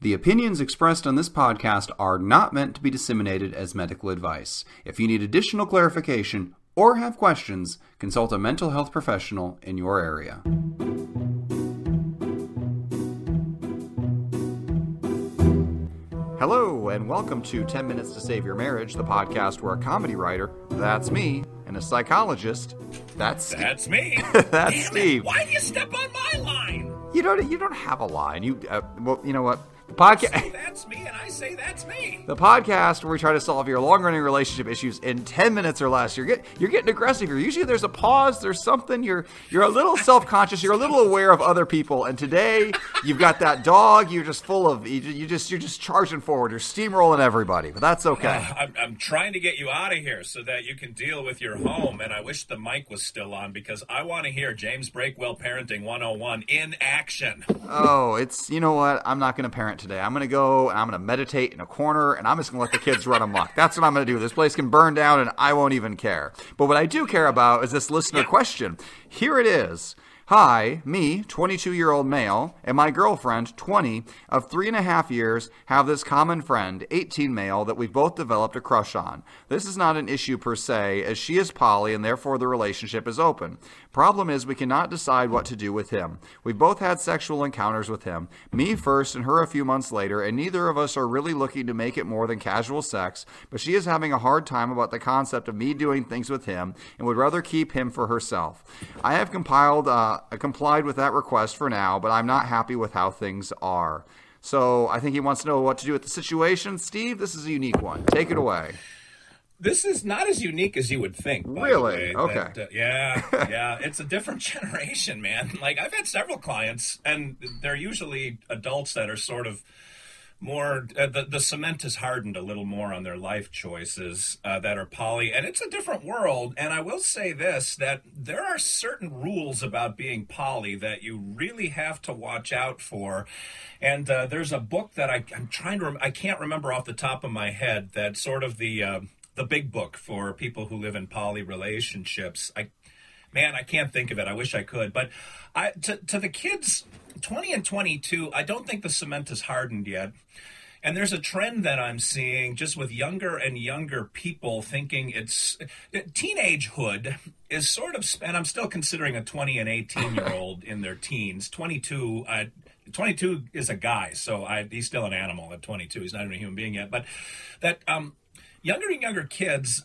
The opinions expressed on this podcast are not meant to be disseminated as medical advice. If you need additional clarification or have questions, consult a mental health professional in your area. Hello, and welcome to 10 Minutes to Save Your Marriage, the podcast where a comedy writer, that's me, and a psychologist, that's That's me. that's Damn it, Steve. Why do you step on my line? You don't you don't have a line. You uh, well, you know what? The podcast That's me, and I say that's me. the podcast where we try to solve your long-running relationship issues in 10 minutes or less. You're get, you're getting aggressive here. Usually there's a pause, there's something you're you're a little self-conscious, you're a little aware of other people. And today you've got that dog, you're just full of you, just you're just charging forward. You're steamrolling everybody. But that's okay. Uh, I'm, I'm trying to get you out of here so that you can deal with your home, and I wish the mic was still on because I want to hear James Breakwell Parenting 101 in action. Oh, it's you know what? I'm not going to parent today. I'm going to go and I'm going to meditate in a corner and I'm just going to let the kids run amok. That's what I'm going to do. This place can burn down and I won't even care. But what I do care about is this listener question. Here it is. Hi, me, 22 year old male, and my girlfriend, 20, of three and a half years, have this common friend, 18 male, that we've both developed a crush on. This is not an issue per se, as she is poly and therefore the relationship is open. Problem is, we cannot decide what to do with him. We've both had sexual encounters with him, me first and her a few months later, and neither of us are really looking to make it more than casual sex, but she is having a hard time about the concept of me doing things with him and would rather keep him for herself. I have compiled, uh, complied with that request for now, but I'm not happy with how things are. So I think he wants to know what to do with the situation. Steve, this is a unique one. Take it away. This is not as unique as you would think. Really? way, Okay. that, uh, yeah, yeah. It's a different generation, man. Like I've had several clients, and they're usually adults that are sort of more. Uh, the the cement is hardened a little more on their life choices uh, that are poly, and it's a different world. And I will say this: that there are certain rules about being poly that you really have to watch out for. And uh, there's a book that I, I'm trying to. Rem- I can't remember off the top of my head. That sort of the. Uh, the big book for people who live in poly relationships. I, man, I can't think of it. I wish I could. But I, to, to the kids, 20 and 22, I don't think the cement is hardened yet. And there's a trend that I'm seeing just with younger and younger people thinking it's teenagehood is sort of, and I'm still considering a 20 and 18 year old in their teens. 22, I, 22 is a guy, so I, he's still an animal at 22. He's not even a human being yet. But that um, younger and younger kids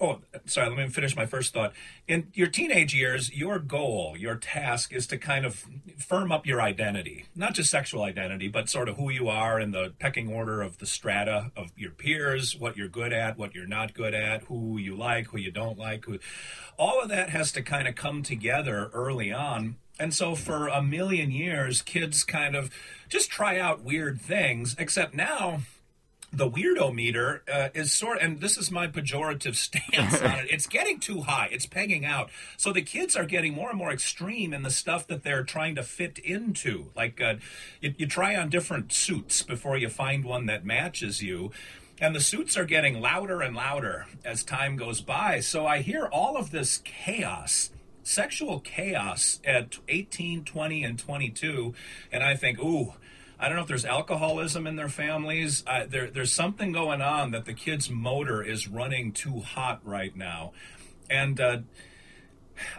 oh sorry let me finish my first thought. In your teenage years your goal your task is to kind of firm up your identity. Not just sexual identity but sort of who you are in the pecking order of the strata of your peers what you're good at what you're not good at who you like who you don't like who all of that has to kind of come together early on. And so for a million years kids kind of just try out weird things except now the weirdo meter uh, is sort and this is my pejorative stance on it. It's getting too high. It's pegging out. So the kids are getting more and more extreme in the stuff that they're trying to fit into. Like uh, you, you try on different suits before you find one that matches you and the suits are getting louder and louder as time goes by. So i hear all of this chaos sexual chaos at 18 20 and 22 and i think ooh I don't know if there's alcoholism in their families. Uh, there, there's something going on that the kid's motor is running too hot right now. And uh,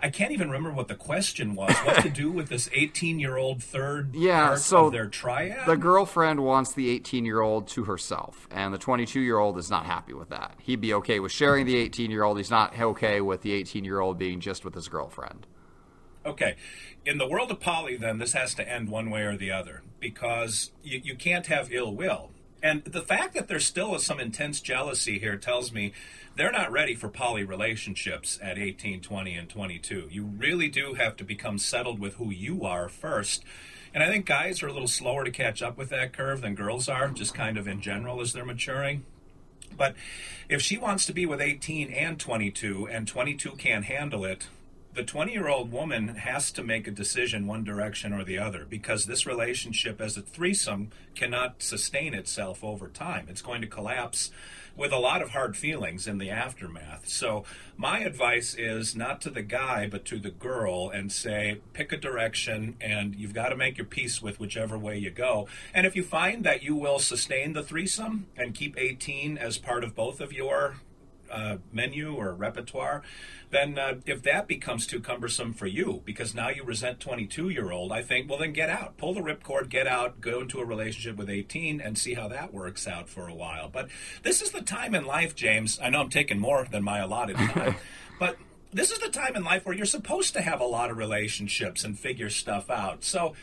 I can't even remember what the question was. What to do with this 18 year old third Yeah, part so of their triad? The girlfriend wants the 18 year old to herself, and the 22 year old is not happy with that. He'd be okay with sharing the 18 year old. He's not okay with the 18 year old being just with his girlfriend. Okay. In the world of poly, then, this has to end one way or the other because you, you can't have ill will. And the fact that there's still some intense jealousy here tells me they're not ready for poly relationships at 18, 20, and 22. You really do have to become settled with who you are first. And I think guys are a little slower to catch up with that curve than girls are, just kind of in general as they're maturing. But if she wants to be with 18 and 22, and 22 can't handle it, the 20 year old woman has to make a decision one direction or the other because this relationship as a threesome cannot sustain itself over time. It's going to collapse with a lot of hard feelings in the aftermath. So, my advice is not to the guy, but to the girl, and say, pick a direction, and you've got to make your peace with whichever way you go. And if you find that you will sustain the threesome and keep 18 as part of both of your uh, menu or repertoire, then uh, if that becomes too cumbersome for you because now you resent 22 year old, I think, well, then get out. Pull the ripcord, get out, go into a relationship with 18 and see how that works out for a while. But this is the time in life, James. I know I'm taking more than my allotted time, but this is the time in life where you're supposed to have a lot of relationships and figure stuff out. So,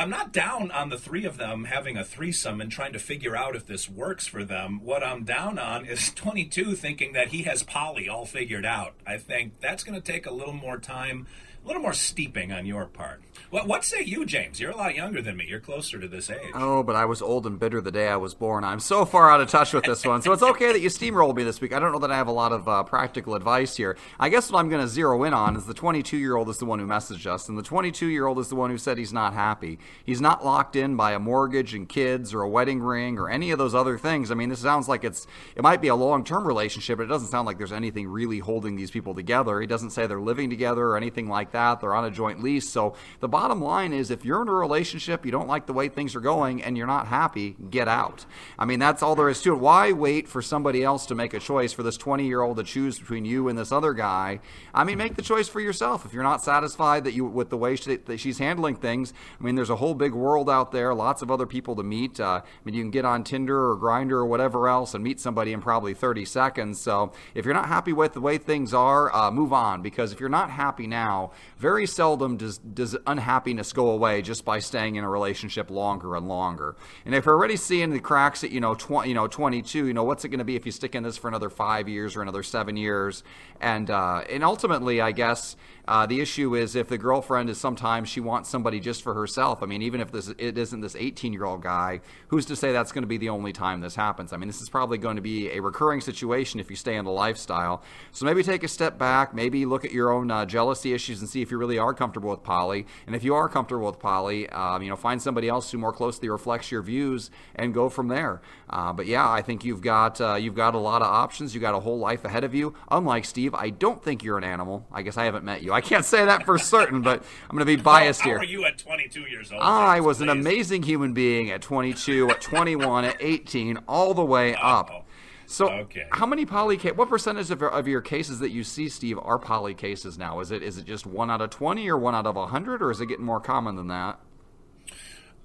I'm not down on the three of them having a threesome and trying to figure out if this works for them. What I'm down on is 22 thinking that he has poly all figured out. I think that's going to take a little more time a little more steeping on your part. What say you, James? You're a lot younger than me. You're closer to this age. Oh, but I was old and bitter the day I was born. I'm so far out of touch with this one. So it's okay that you steamrolled me this week. I don't know that I have a lot of uh, practical advice here. I guess what I'm going to zero in on is the 22 year old is the one who messaged us, and the 22 year old is the one who said he's not happy. He's not locked in by a mortgage and kids or a wedding ring or any of those other things. I mean, this sounds like it's it might be a long term relationship, but it doesn't sound like there's anything really holding these people together. He doesn't say they're living together or anything like that. They're on a joint lease. So the bottom line is if you're in a relationship, you don't like the way things are going, and you're not happy, get out. I mean, that's all there is to it. Why wait for somebody else to make a choice for this 20 year old to choose between you and this other guy? I mean, make the choice for yourself. If you're not satisfied that you with the way she, that she's handling things, I mean, there's a whole big world out there, lots of other people to meet. Uh, I mean, you can get on Tinder or Grindr or whatever else and meet somebody in probably 30 seconds. So if you're not happy with the way things are, uh, move on because if you're not happy now, very seldom does does unhappiness go away just by staying in a relationship longer and longer. And if you're already seeing the cracks at you know 20, you know 22, you know what's it going to be if you stick in this for another five years or another seven years? And uh, and ultimately, I guess uh, the issue is if the girlfriend is sometimes she wants somebody just for herself. I mean, even if this it isn't this 18 year old guy, who's to say that's going to be the only time this happens? I mean, this is probably going to be a recurring situation if you stay in the lifestyle. So maybe take a step back, maybe look at your own uh, jealousy issues and see if you really are comfortable with poly. And if you are comfortable with poly, um, you know, find somebody else who more closely reflects your views and go from there. Uh, but yeah, I think you've got uh, you've got a lot of options. You've got a whole life ahead of you. Unlike Steve, I don't think you're an animal. I guess I haven't met you. I can't say that for certain, but I'm going to be biased here. How are you at 22 years old? I was an amazing human being at 22, at 21, at 18, all the way up. So, okay. how many poly? What percentage of, of your cases that you see, Steve, are poly cases now? Is it is it just one out of 20 or one out of 100, or is it getting more common than that?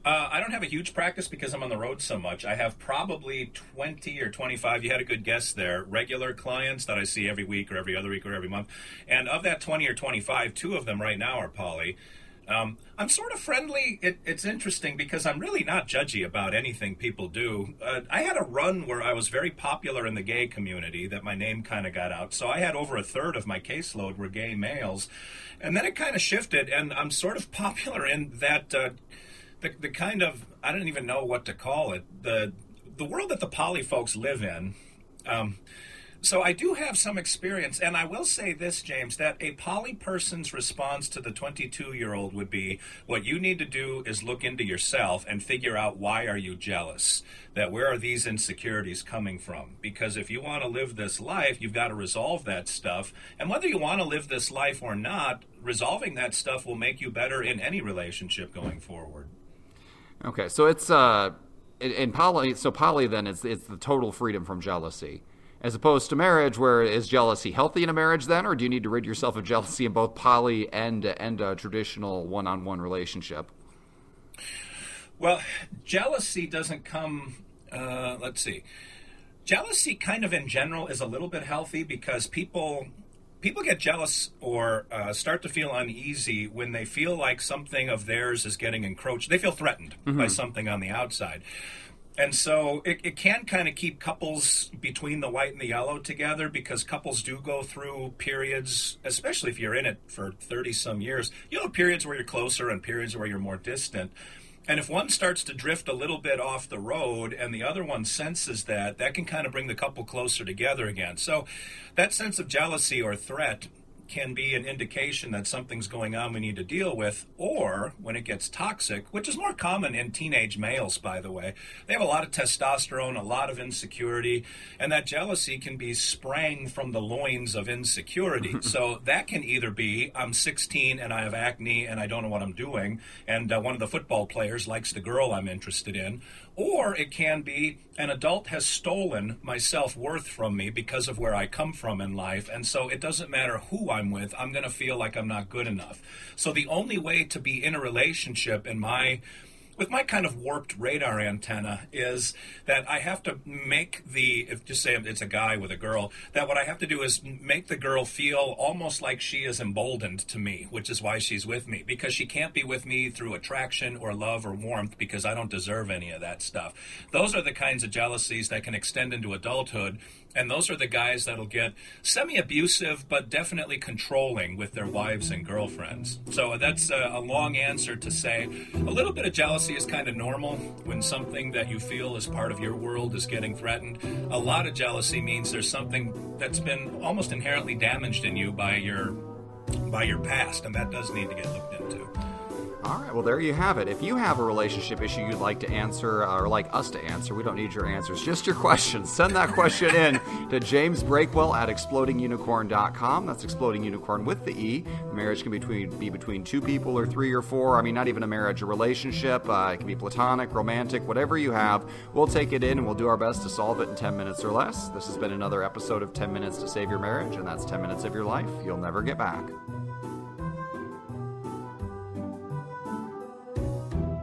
Uh, I don't have a huge practice because I'm on the road so much. I have probably 20 or 25. You had a good guess there. Regular clients that I see every week or every other week or every month. And of that 20 or 25, two of them right now are poly. Um, I'm sort of friendly. It, it's interesting because I'm really not judgy about anything people do. Uh, I had a run where I was very popular in the gay community that my name kind of got out. So I had over a third of my caseload were gay males. And then it kind of shifted, and I'm sort of popular in that. Uh, the, the kind of I don't even know what to call it the the world that the poly folks live in. Um, so I do have some experience, and I will say this, James, that a poly person's response to the 22 year old would be, what you need to do is look into yourself and figure out why are you jealous? That where are these insecurities coming from? Because if you want to live this life, you've got to resolve that stuff. And whether you want to live this life or not, resolving that stuff will make you better in any relationship going forward. Okay, so it's uh, in poly. So poly then is it's the total freedom from jealousy, as opposed to marriage, where is jealousy healthy in a marriage then, or do you need to rid yourself of jealousy in both poly and and a traditional one-on-one relationship? Well, jealousy doesn't come. Uh, let's see. Jealousy, kind of in general, is a little bit healthy because people people get jealous or uh, start to feel uneasy when they feel like something of theirs is getting encroached. They feel threatened mm-hmm. by something on the outside. And so it, it can kind of keep couples between the white and the yellow together because couples do go through periods, especially if you're in it for 30 some years, you know, periods where you're closer and periods where you're more distant. And if one starts to drift a little bit off the road and the other one senses that, that can kind of bring the couple closer together again. So that sense of jealousy or threat can be an indication that something's going on we need to deal with, or when it gets toxic, which is more common in teenage males, by the way. They have a lot of testosterone, a lot of insecurity, and that jealousy can be sprang from the loins of insecurity. so that can either be I'm 16 and I have acne and I don't know what I'm doing, and uh, one of the football players likes the girl I'm interested in, or it can be an adult has stolen my self worth from me because of where I come from in life. And so it doesn't matter who I'm with, I'm going to feel like I'm not good enough. So the only way to be in a relationship in my with my kind of warped radar antenna is that I have to make the if just say it's a guy with a girl that what I have to do is make the girl feel almost like she is emboldened to me, which is why she's with me because she can't be with me through attraction or love or warmth because I don't deserve any of that stuff. Those are the kinds of jealousies that can extend into adulthood and those are the guys that'll get semi abusive, but definitely controlling with their wives and girlfriends. So that's a, a, long answer to say a little bit of jealousy is kind of normal when something that you feel is part of your world is getting threatened. A lot of jealousy means there's something that's been almost inherently damaged in you by your by your past, and that does need to get looked into. All right, well, there you have it. If you have a relationship issue you'd like to answer, uh, or like us to answer, we don't need your answers, just your questions. Send that question in to James Breakwell at explodingunicorn.com. That's exploding unicorn with the E. Marriage can be between, be between two people or three or four. I mean, not even a marriage, a relationship. Uh, it can be platonic, romantic, whatever you have. We'll take it in and we'll do our best to solve it in 10 minutes or less. This has been another episode of 10 Minutes to Save Your Marriage, and that's 10 minutes of your life you'll never get back.